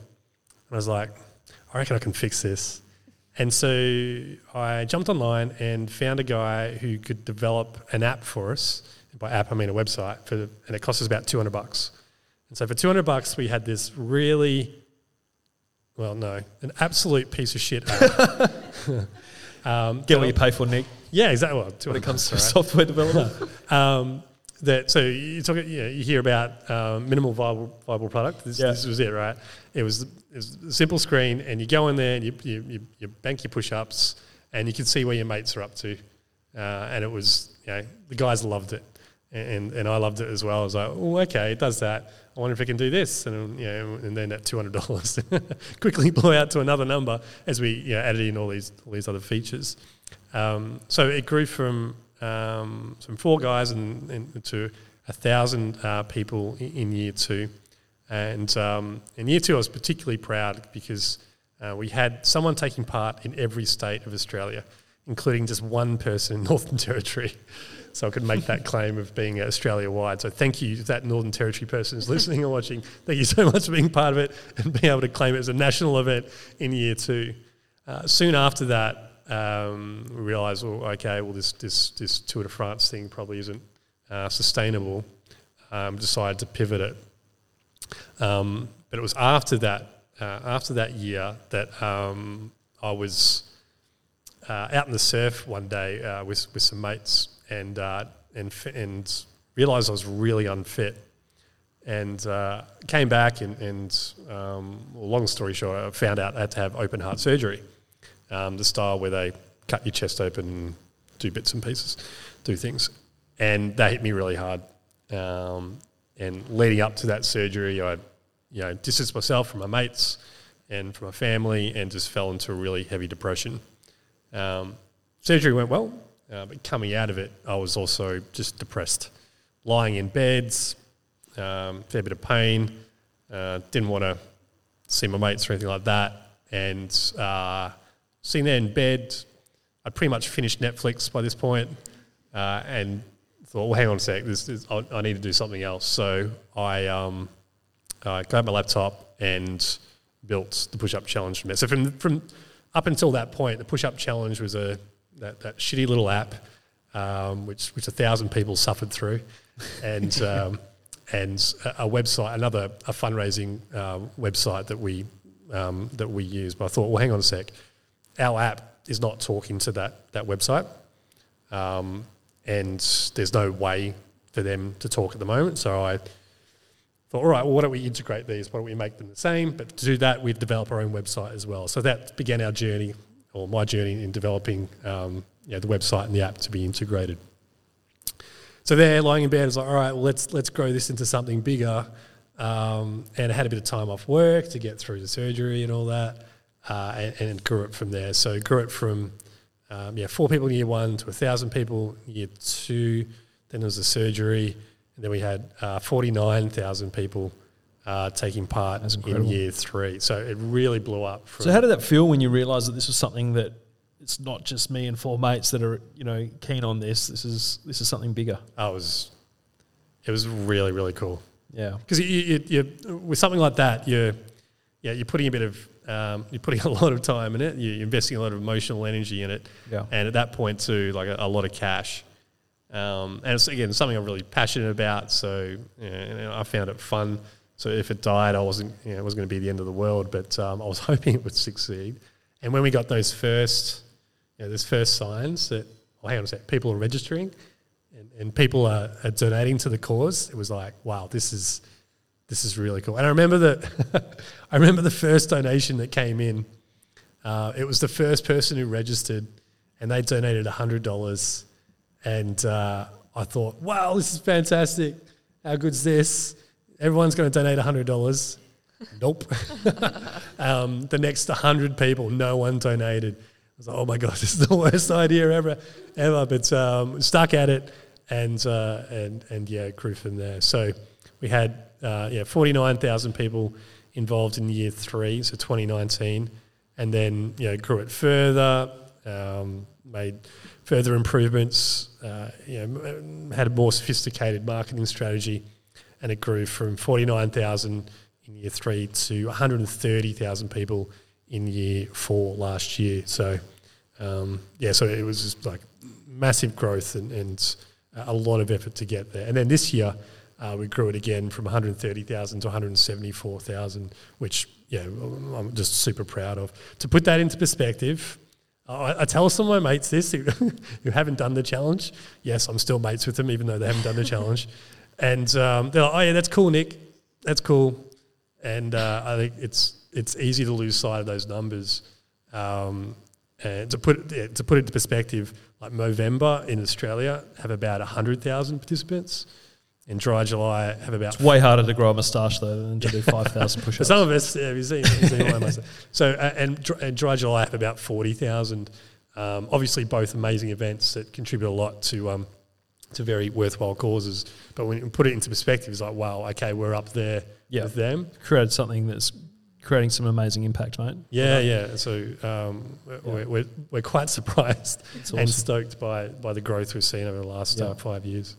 I was like, I reckon I can fix this. And so I jumped online and found a guy who could develop an app for us. By app, I mean a website, for, and it cost us about 200 bucks. And so for 200 bucks, we had this really, well, no, an absolute piece of shit app. um, Get what you pay for, Nick, Yeah, exactly. Well, when it comes to right. software development. Um, that so you talk, you, know, you hear about um, minimal viable viable product. This, Yeah. this was it, right? It was, it was a simple screen, and you go in there and you you, you, you bank your push ups, and you can see where your mates are up to. Uh, and it was, you know, the guys loved it, and and I loved it as well. I was like, oh, okay, it does that. I wonder if it can do this, and you know, and then that two hundred dollars quickly blew out to another number as we you know, added in all these all these other features. Um, so it grew from um, from four guys and, and to a thousand uh, people in, in year two. And um, in year two, I was particularly proud because uh, we had someone taking part in every state of Australia, including just one person in Northern Territory. So I could make that claim of being Australia wide. So thank you, that Northern Territory person is listening or watching. Thank you so much for being part of it and being able to claim it as a national event in year two. Uh, soon after that, um, we realised, well, okay, well this this this Tour de France thing probably isn't uh, sustainable. Um, decided to pivot it. Um, but it was after that uh, after that year that um, I was out in the surf one day uh, with with some mates and uh, and and realised I was really unfit. And uh, came back and, and um, long story short, I found out I had to have open heart surgery, um, the style where they cut your chest open and do bits and pieces, do things, and that hit me really hard. Um, and leading up to that surgery, I, you know, distanced myself from my mates and from my family, and just fell into a really heavy depression. Um, surgery went well, uh, but coming out of it, I was also just depressed, lying in beds, um, fair bit of pain. Uh, didn't want to see my mates or anything like that, and uh, sitting there in bed, I'd pretty much finished Netflix by this point, uh, and thought, well, hang on a sec, this, this I, I, need to do something else. So I, um, I grabbed my laptop and built the push-up challenge from there. So from from up until that point, the push-up challenge was a that, that shitty little app, um, which which a thousand people suffered through, and um, and a, a, website, another a fundraising uh, website that we um, that we use. But I thought, well, hang on a sec, our app is not talking to that that website, um, and there's no way for them to talk at the moment. So I thought, all right, well, why don't we integrate these? Why don't we make them the same? But to do that, we'd develop our own website as well. So that began our journey or my journey in developing um, you know, the website and the app to be integrated. So there, lying in bed, I was like, all right, well, let's let's grow this into something bigger. Um, and I had a bit of time off work to get through the surgery and all that, uh, and, and, grew it from there. So grew it from um, yeah four people in year one to a thousand people in year two. Then there was the surgery, and then we had uh, forty nine thousand people uh, taking part in year three. So it really blew up. so how did that feel when you realised that this was something that it's not just me and four mates that are you know keen on this. This is this is something bigger. I was, it was really really cool. Yeah, because you, you, you, with something like that, you're yeah you're putting a bit of um, you're putting a lot of time in it. You're investing a lot of emotional energy in it. Yeah, and at that point too, like a, a lot of cash. Um, and it's again something I'm really passionate about. So yeah, I found it fun so if it died, I wasn't, you know, it wasn't going to be the end of the world, but um, I was hoping it would succeed. And when we got those first, you know, those first signs that, oh, hang on a sec, people are registering and, and people are, are donating to the cause, it was like, wow, this is, this is really cool. And I remember that, I remember the first donation that came in. Uh, it was the first person who registered, and they donated hundred dollars. And uh, I thought, wow, this is fantastic. How good's this? everyone's going to donate $100. nope. um, the next 100 people, no one donated. I was like, oh my God, this is the worst idea ever, ever. But um, stuck at it and, uh, and, and yeah, grew from there. So we had uh, yeah, 49,000 people involved in year three, so 2019. And then, you know, grew it further, um, made further improvements, uh, you know, had a more sophisticated marketing strategy and it grew from 49,000 in year three to 130,000 people in year four last year. So, um, yeah, so it was just like massive growth and, and, a lot of effort to get there. And then this year, uh, we grew it again from 130,000 to 174,000, which, yeah, I'm just super proud of. To put that into perspective, I, tell some of my mates this who, who haven't done the challenge. Yes, I'm still mates with them, even though they haven't done the challenge. And um, they're like, oh, yeah, that's cool, Nick. That's cool. And uh, I think it's it's easy to lose sight of those numbers. Um, and to put yeah, to put it into perspective, like Movember in Australia have about hundred thousand participants, and Dry July have about. It's way harder to grow a moustache though than to do five thousand push-ups. some of us, yeah, seen, you've seen So uh, and, and Dry July have about forty thousand. Um, obviously, both amazing events that contribute a lot to um, to very worthwhile causes. But when you put it into perspective, it's like, wow, okay, we're up there yeah. with them. Created something that's creating some amazing impact, mate. Yeah, yeah. So um, we're, we're, we're quite surprised It's and stoked by, by the growth we've seen over the last Yeah. uh, five years.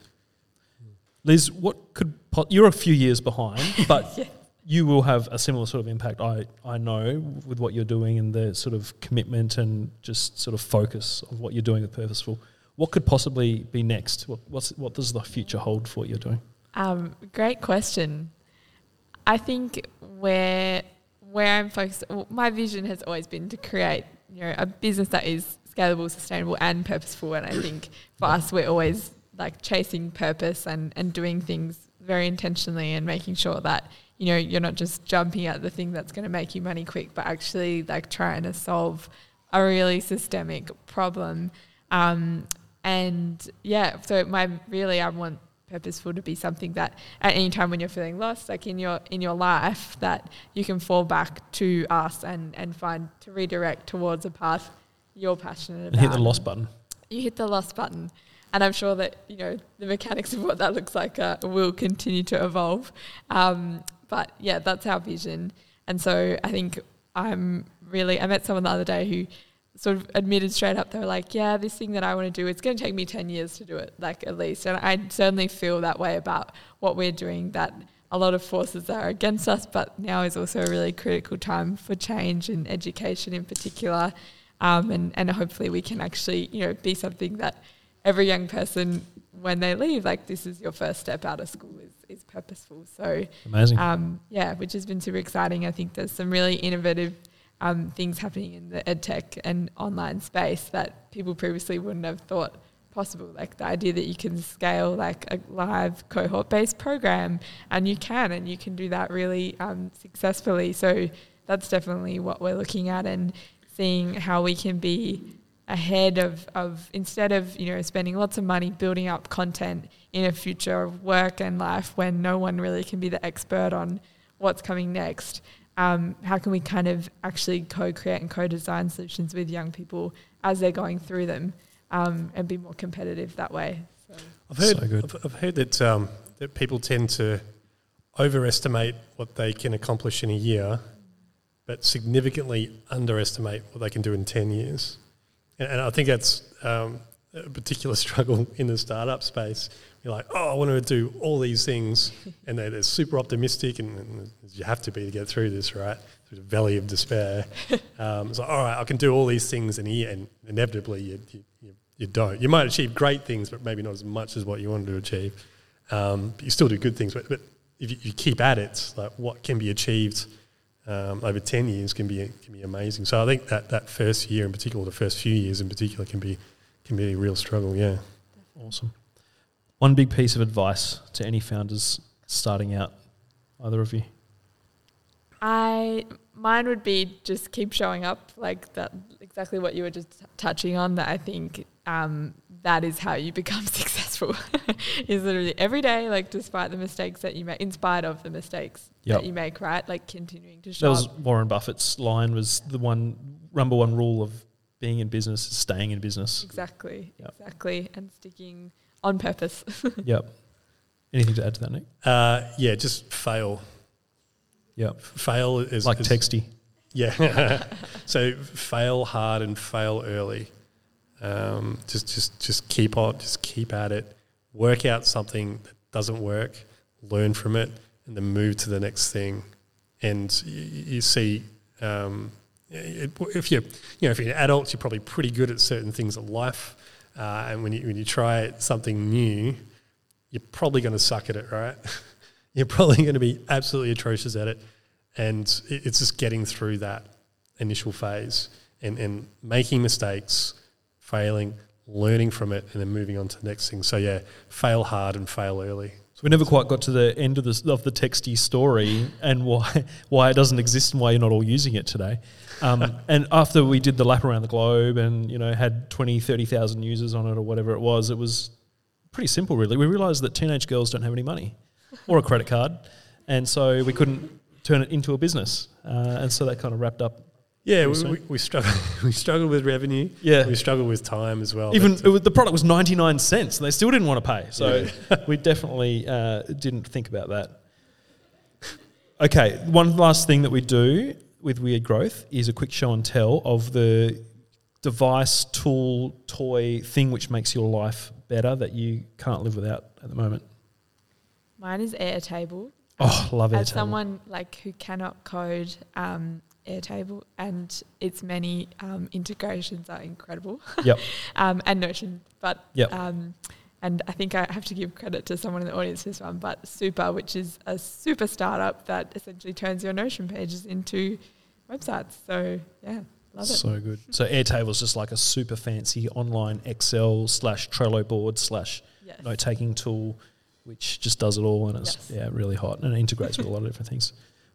Liz, what could po- you're a few years behind, but Yeah. you will have a similar sort of impact. I I know with what you're doing and the sort of commitment and just sort of focus of what you're doing with Purposeful. What could possibly be next? What what's what does the future hold for what you're doing? Um, great question. I think where where I'm focused, well, my vision has always been to create you know a business that is scalable, sustainable, and purposeful. And I think for us, we're always like chasing purpose and and doing things very intentionally and making sure that you know you're not just jumping at the thing that's going to make you money quick, but actually like trying to solve a really systemic problem. Um, and yeah, so my really I want Purposeful to be something that at any time when you're feeling lost, like in your in your life, that you can fall back to us and and find to redirect towards a path you're passionate And about. hit the lost button. You hit the lost button, and I'm sure that you know the mechanics of what that looks like uh, will continue to evolve. Um, but yeah, that's our vision, and so I think I'm really. I met someone the other day who sort of admitted straight up they were like yeah this thing that i want to do it's going to take me 10 years to do it like at least and i certainly feel that way about what we're doing that a lot of forces are against us but now is also a really critical time for change and education in particular um, and, and hopefully we can actually you know be something that every young person when they leave like this is your first step out of school is, is purposeful so Amazing. um, yeah, which has been super exciting. I think there's some really innovative um, things happening in the edtech and online space that people previously wouldn't have thought possible. Like the idea that you can scale like a live cohort-based program, and you can, and you can do that really um, successfully. So that's definitely what we're looking at and seeing how we can be ahead of, of instead of you know spending lots of money building up content in a future of work and life when no one really can be the expert on what's coming next um, how can we kind of actually co-create and co-design solutions with young people as they're going through them um, and be more competitive that way so I've heard, So good. I've, I've heard that, um, that people tend to overestimate what they can accomplish in a year, but significantly underestimate what they can do in 10 years. And, and I think that's um, a particular struggle in the startup space. You're like, oh, I want to do all these things, and they're, they're super optimistic, and, and you have to be to get through this, right? Through the valley of despair. um, it's like, all right, I can do all these things in a year, and inevitably you, you, you, you don't. You might achieve great things, but maybe not as much as what you wanted to achieve. Um, but you still do good things. But, but if you, you keep at it, like what can be achieved um, over 10 years can be can be amazing. So I think that, that first year in particular, the first few years in particular, can be can be a real struggle. Yeah. Awesome. One big piece of advice to any founders starting out, either of you. I mine would be just keep showing up like that exactly what you were just touching on that I think um, that is how you become successful is literally every day like despite the mistakes that you make in spite of the mistakes Yep. that you make right like continuing to show That was Warren Buffett's line was the one number one rule of being in business is staying in business. exactly Yep. exactly and sticking on purpose yep. Anything to add to that, Nick? Uh, yeah, just fail. Yep. Fail is Like is- texty. Yeah. so fail hard and fail early. Um, just just just keep on, just keep at it. Work out something that doesn't work, learn from it, and then move to the next thing. And you, you see, um, it, if you you know if you're an adult, you're probably pretty good at certain things in life. Uh, and when you when you try something new, you're probably going to suck at it, right? you're probably going to be absolutely atrocious at it and it- it's just getting through that initial phase and, and making mistakes, failing, learning from it, and then moving on to the next thing. So yeah, fail hard and fail early. So we never quite got to the end of the of the Texty story and why why it doesn't exist and why you're not all using it today. Um, and after we did the lap around the globe and you know had 20, 30,000 users on it or whatever it was, it was pretty simple really. We realized that teenage girls don't have any money or a credit card, and so we couldn't turn it into a business. Uh, and so that kind of wrapped up. Yeah, we, we, we struggle. we struggle with revenue. Yeah. we struggle with time as well. Even it was, the product was 99 cents and they still didn't want to pay. So we definitely uh, didn't think about that. Okay, one last thing that we do with Weird Growth is a quick show and tell of the device, tool, toy thing which makes your life better that you can't live without at the moment. Mine is Airtable. Oh, love it. As someone like who cannot code um, Airtable and its many um, integrations are incredible. Yep. um, and Notion, but Yep. um, and I think I have to give credit to someone in the audience for this one, but Super, which is a super startup that essentially turns your Notion pages into websites. So yeah, love it. So good. So Airtable is just like a super fancy online Excel slash Trello board slash Yes. note taking tool, which just does it all and it's Yes. yeah really hot and it integrates with a lot of different things.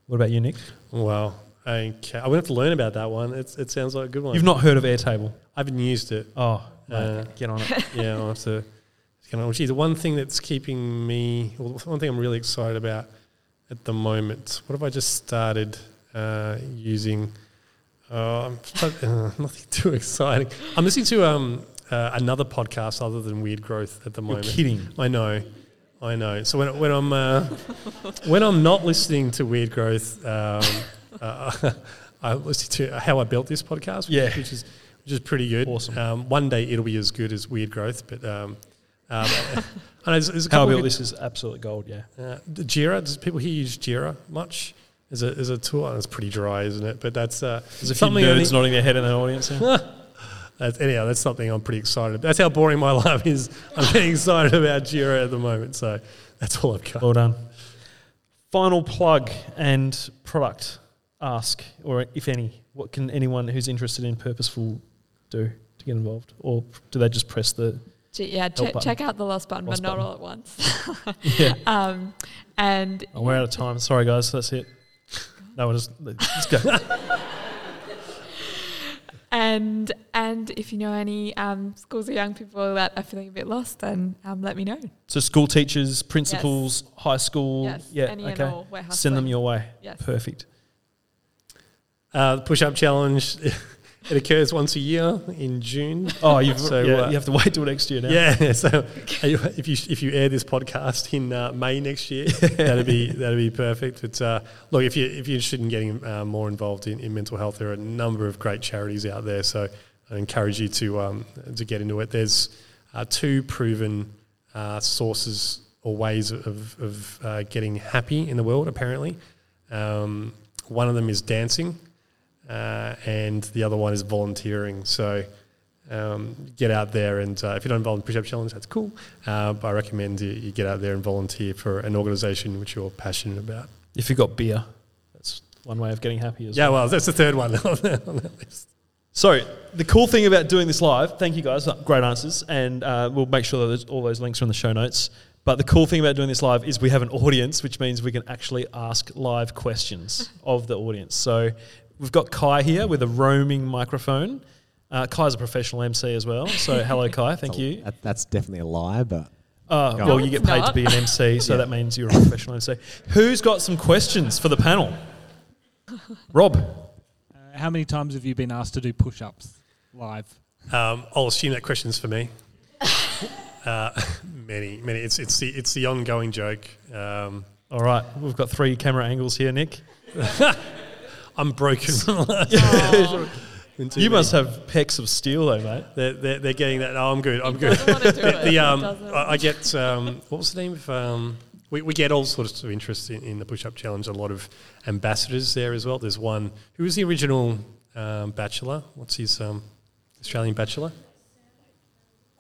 What about you, Nick? Wow. Okay. I'm to have to learn about that one. It's, it sounds like a good one. You've not heard of Airtable? I haven't used it. Oh, Uh, get on it. yeah, I'll have to. Kind of, gee, the one thing that's keeping me, well, one thing I'm really excited about at the moment, what have I just started uh, using? Uh, I'm uh, nothing too exciting. I'm listening to um, uh, another podcast other than Weird Growth at the You're moment. kidding. I know, I know. So when, when I'm uh, when I'm not listening to Weird Growth, um, uh, I listen to how I built this podcast, Yeah. which is which is pretty good. Awesome. Um, one day it'll be as good as Weird Growth, but um, um, there's, there's a How I built this is absolute gold, yeah. uh, the Jira. Does people here use Jira much? As a, as a tool, Oh, it's pretty dry, isn't it? But that's uh, There's a few nerds nodding their head in the audience. here. that's, anyhow, that's something I'm pretty excited about. That's how boring my life is. I'm getting excited about Jira at the moment. So that's all I've got. well done. Final plug and product ask, or if any, what can anyone who's interested in Purposeful do to get involved? Or do they just press the. Yeah, button. check out the lost button, Lost but not button. all at once. Yeah. um, and Oh, we're out of time. Sorry, guys. That's it. No, we'll just, let's go. and and if you know any um, schools or young people that are feeling a bit lost, then um, let me know. So, school teachers, principals, high school. Yes, yeah. any okay. Send them your way. Yes. Perfect. Uh, the push up challenge, it occurs once a year in June. Oh, you've, So, yeah, uh, you have to wait till next year now. Yeah, so if you if you air this podcast in uh, May next year, that'd be that'd be perfect. But uh, look, if you if you're interested in getting uh, more involved in, in mental health, there are a number of great charities out there. So I encourage you to um, to get into it. There's uh, two proven uh, sources or ways of of uh, getting happy in the world. Apparently, um, one of them is dancing, uh, and the other one is volunteering. So um, get out there and uh, if you're not involved in push up challenge that's cool uh, but i recommend you, you get out there and volunteer for an organization which you're passionate about If you've got beer, that's one way of getting happy as well. yeah well. well that's the third one on that on that list So, the cool thing about doing this live, thank you guys, great answers, and uh, we'll make sure that there's- all those links are in the show notes. But the cool thing about doing this live is we have an audience, which means we can actually ask live questions of the audience. So, we've got Kai here with a roaming microphone. Uh, Kai's a professional MC as well. So, hello, Kai. Thank you. That, that's definitely a lie, but Uh, Go well, you get It's paid to be an MC, so that means you're a professional MC. Who's got some questions for the panel? Rob. Uh, how many times have you been asked to do push-ups live? um, i'll assume that question's for me uh, many many it's it's the it's the ongoing joke um, All right, we've got three camera angles here, Nick. I'm broken You must have pecs of steel, though, mate. they're, they're, they're getting that oh i'm good i'm good doesn't want to do it. the, um. I, I get um, what was the name of um, we, we get all sorts of interest in, in the push up challenge. A lot of ambassadors there as well. There's one who was the original um, bachelor. What's his um, Australian bachelor?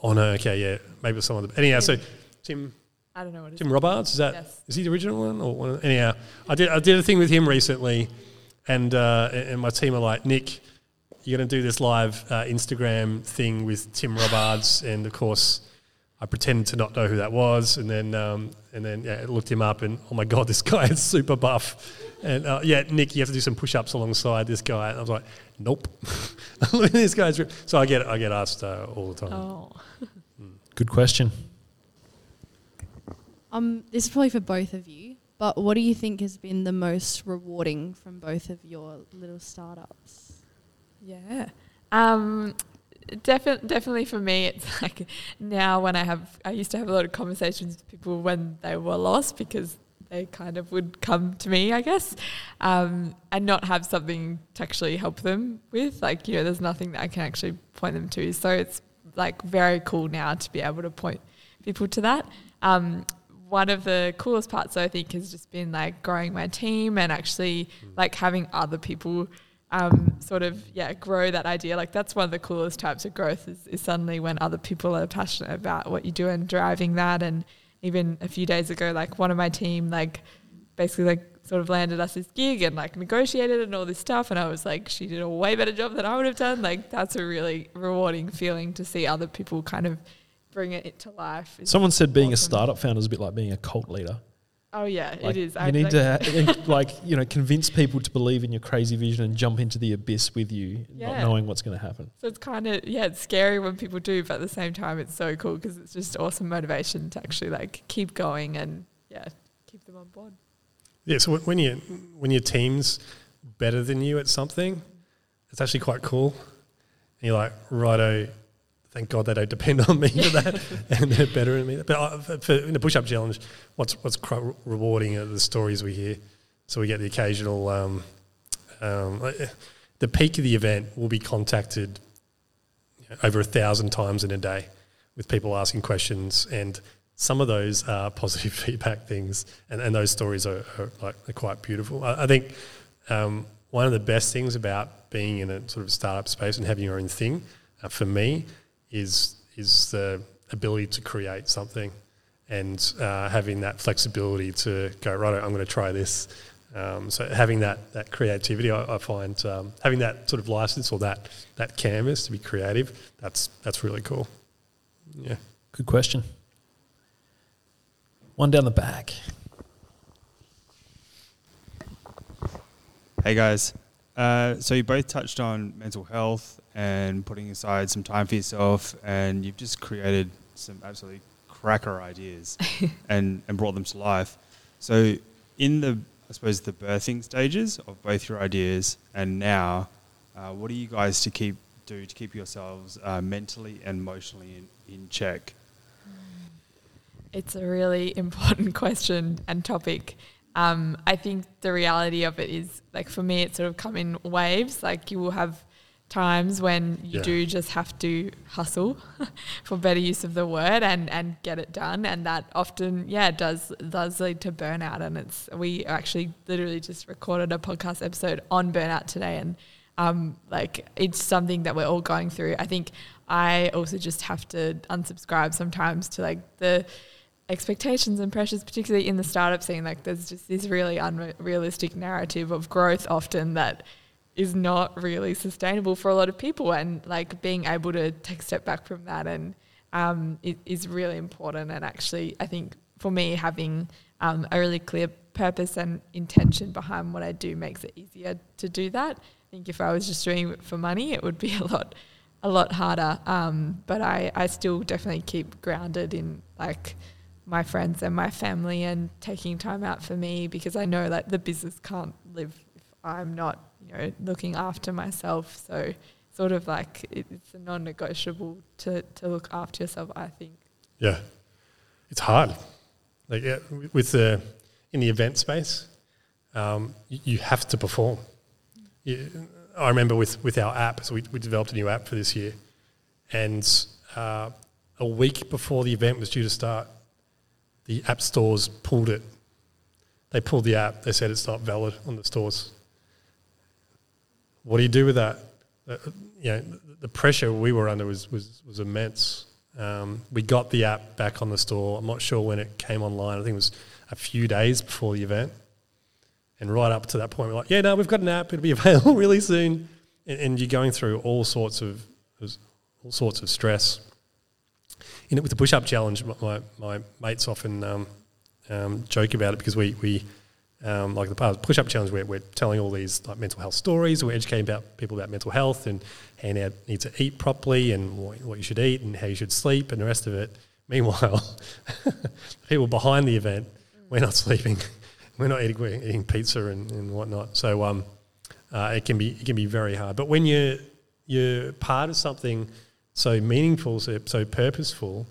Oh no, okay, yeah, maybe it was someone. Anyhow, so Tim I don't know what it is. Tim Robards is that is Yes. he the original one or one? Of, anyhow, I did I did a thing with him recently, and uh, and my team are like Nick. You're going to do this live uh, Instagram thing with Tim Robards, and of course, I pretended to not know who that was, and then um, and then yeah, I looked him up, and oh my god, this guy is super buff, and uh, yeah, Nick, you have to do some push-ups alongside this guy. And I was like, nope, look at this guy's. rip. So I get I get asked uh, all the time. Oh, Good question. Um, this is probably for both of you, but what do you think has been the most rewarding from both of your little startups? yeah. Um, definitely, definitely for me, it's like now when I have, I used to have a lot of conversations with people when they were lost because they kind of would come to me, I guess, um, and not have something to actually help them with. Like, you know, there's nothing that I can actually point them to. So it's like very cool now to be able to point people to that. Um, one of the coolest parts, I think, has just been like growing my team and actually like having other people um, sort of yeah grow that idea. Like that's one of the coolest types of growth is, is suddenly when other people are passionate about what you do and driving that. And even a few days ago, like one of my team like basically like sort of landed us this gig and like negotiated and all this stuff. And I was like, she did a way better job than I would have done. Like that's a really rewarding feeling to see other people kind of bring it to life. It's Someone said being a startup founder is a bit like being a cult leader. Oh yeah, Like, it is. You I- need like- to like you know convince people to believe in your crazy vision and jump into the abyss with you, not knowing what's going to happen. So it's kind of yeah, it's scary when people do, but at the same time, it's so cool because it's just awesome motivation to actually like keep going and yeah, keep them on board. Yeah, so when you when your team's better than you at something, it's actually quite cool. And you're like, righto, thank God they don't depend on me for that, and they're better than me. But uh, for, in the push-up challenge, what's what's quite rewarding are the stories we hear. So we get the occasional. Um, um, uh, the peak of the event will be contacted over a thousand times in a day with people asking questions and some of those are positive feedback things and, and those stories are, are like are quite beautiful I, I think um, one of the best things about being in a sort of startup space and having your own thing uh, for me is is the ability to create something and uh, having that flexibility to go right I'm going to try this um, so having that that creativity, I, I find um, having that sort of license or that that canvas to be creative, that's that's really cool. Yeah. Good question. One down the back. Hey guys. Uh, so you both touched on mental health and putting aside some time for yourself, and you've just created some absolutely cracker ideas and, and brought them to life. So in the, I suppose, the birthing stages of both your ideas and now, uh, what do you guys to keep do to keep yourselves uh, mentally and emotionally in, in check? It's a really important question and topic. Um, I think the reality of it is, like for me, it sort of come in waves. Like you will have times when you Yeah. do just have to hustle, for better use of the word, and and get it done, and that often, yeah, does does lead to burnout. And it's we actually literally just recorded a podcast episode on burnout today, and um, like it's something that we're all going through. I think I also just have to unsubscribe sometimes to like the expectations and pressures, particularly in the startup scene. Like there's just this really unrealistic narrative of growth often that is not really sustainable for a lot of people. And like being able to take a step back from that and um, it is really important. And actually, I think for me, having um, a really clear purpose and intention behind what I do makes it easier to do that. I think if I was just doing it for money, it would be a lot, a lot harder. Um, but I, I still definitely keep grounded in like my friends and my family and taking time out for me because I know that the business can't live if I'm not, know, looking after myself. So sort of like it's a non-negotiable to, to look after yourself, I think. Yeah, it's hard. Like yeah, with the in the event space, um, you, have to perform. You, I remember with with our app, so we, we developed a new app for this year, and uh, a week before the event was due to start, the app stores pulled it. They pulled the app. They said it's not valid on the stores. What do you do with that? Uh, you know, the- pressure we were under was was, was immense. Um, we got the app back on the store. I'm not sure when it came online. I think it was a few days before the event. And right up to that point, we're like, yeah, no, we've got an app. It'll be available really soon. And, and you're going through all sorts of all sorts of stress. In it with the push-up challenge, my, my, my mates often um, um, joke about it because we we um, like the part push-up challenge, we're, we're telling all these like mental health stories. We're educating about people about mental health and how you need to eat properly and what, you should eat and how you should sleep and the rest of it. Meanwhile, people behind the event, we're not sleeping, we're not eating, we're eating pizza and, and whatnot. So um, uh, it can be it can be very hard. But when you're you're part of something so meaningful, so, so purposeful,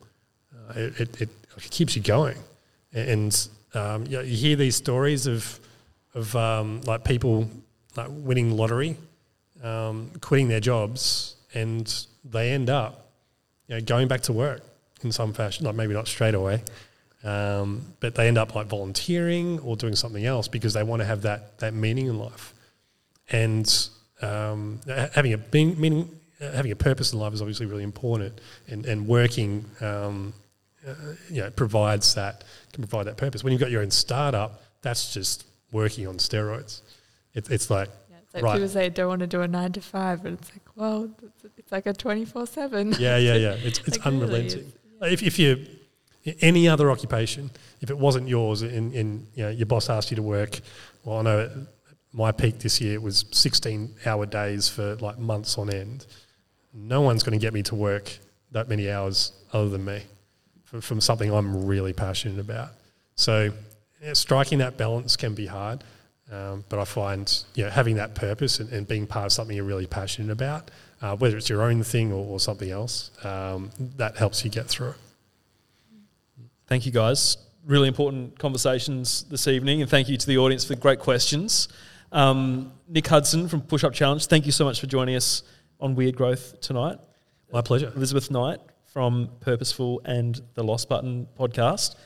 uh, it, it, it keeps you going. And um, you, know, you hear these stories of of um, like people like winning lottery, um, quitting their jobs, and they end up you know, going back to work in some fashion, like maybe not straight away, um, but they end up like volunteering or doing something else because they want to have that that meaning in life, and um, having a being, meaning, having a purpose in life is obviously really important, and and working, um, uh, you know, provides that can provide that purpose. When you've got your own startup, that's just working on steroids. It, it's like Yeah, it's like Right. people say don't want to do a nine to five, but it's like, well, it's, like a twenty four seven. yeah, yeah, yeah. It's it's Like, really, unrelenting. it's- Like, If if you any other occupation, if it wasn't yours, and, and you know, your boss asked you to work, well, I know at my peak this year was 16 hour days for like months on end. No one's going to get me to work that many hours other than me from, from something I'm really passionate about. So yeah, striking that balance can be hard, um, but I find you know, having that purpose and, and being part of something you're really passionate about, uh, whether it's your own thing or, or something else, um, that helps you get through it. Thank you, guys. Really important conversations this evening, and thank you to the audience for great questions. Um, Nick Hudson from Push Up Challenge, thank you so much for joining us on Weird Growth tonight. My pleasure. Elizabeth Knight from Purposeful and the Lost Button podcast.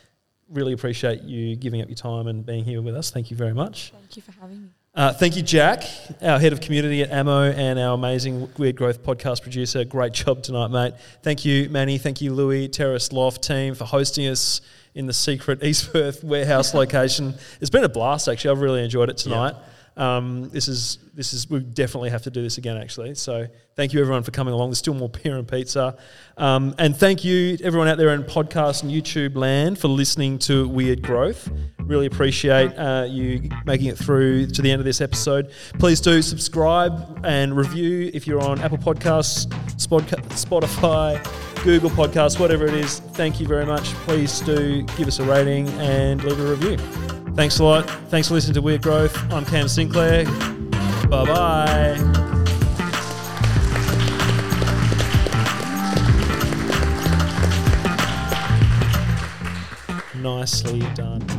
Really appreciate you giving up your time and being here with us. Thank you very much. Thank you for having me. Uh, thank you, Jack, our head of community at Ammo and our amazing Weird Growth podcast producer. Great job tonight, mate. Thank you, Manny. Thank you, Louis, Terrace Loft team for hosting us in the secret East Perth warehouse location. It's been a blast, actually. I've really enjoyed it tonight. Um, this is this is we definitely have to do this again, actually. So thank you everyone for coming along. There's still more beer and pizza, um, and thank you everyone out there in podcast and YouTube land for listening to Weird Growth. Really appreciate uh, you making it through to the end of this episode. Please do subscribe and review if you're on Apple Podcasts, Spotify, Google Podcasts, whatever it is. Thank you very much. Please do give us a rating and leave a review. Thanks a lot. Thanks for listening to Weird Growth. I'm Cam Sinclair. Bye bye. Nicely done.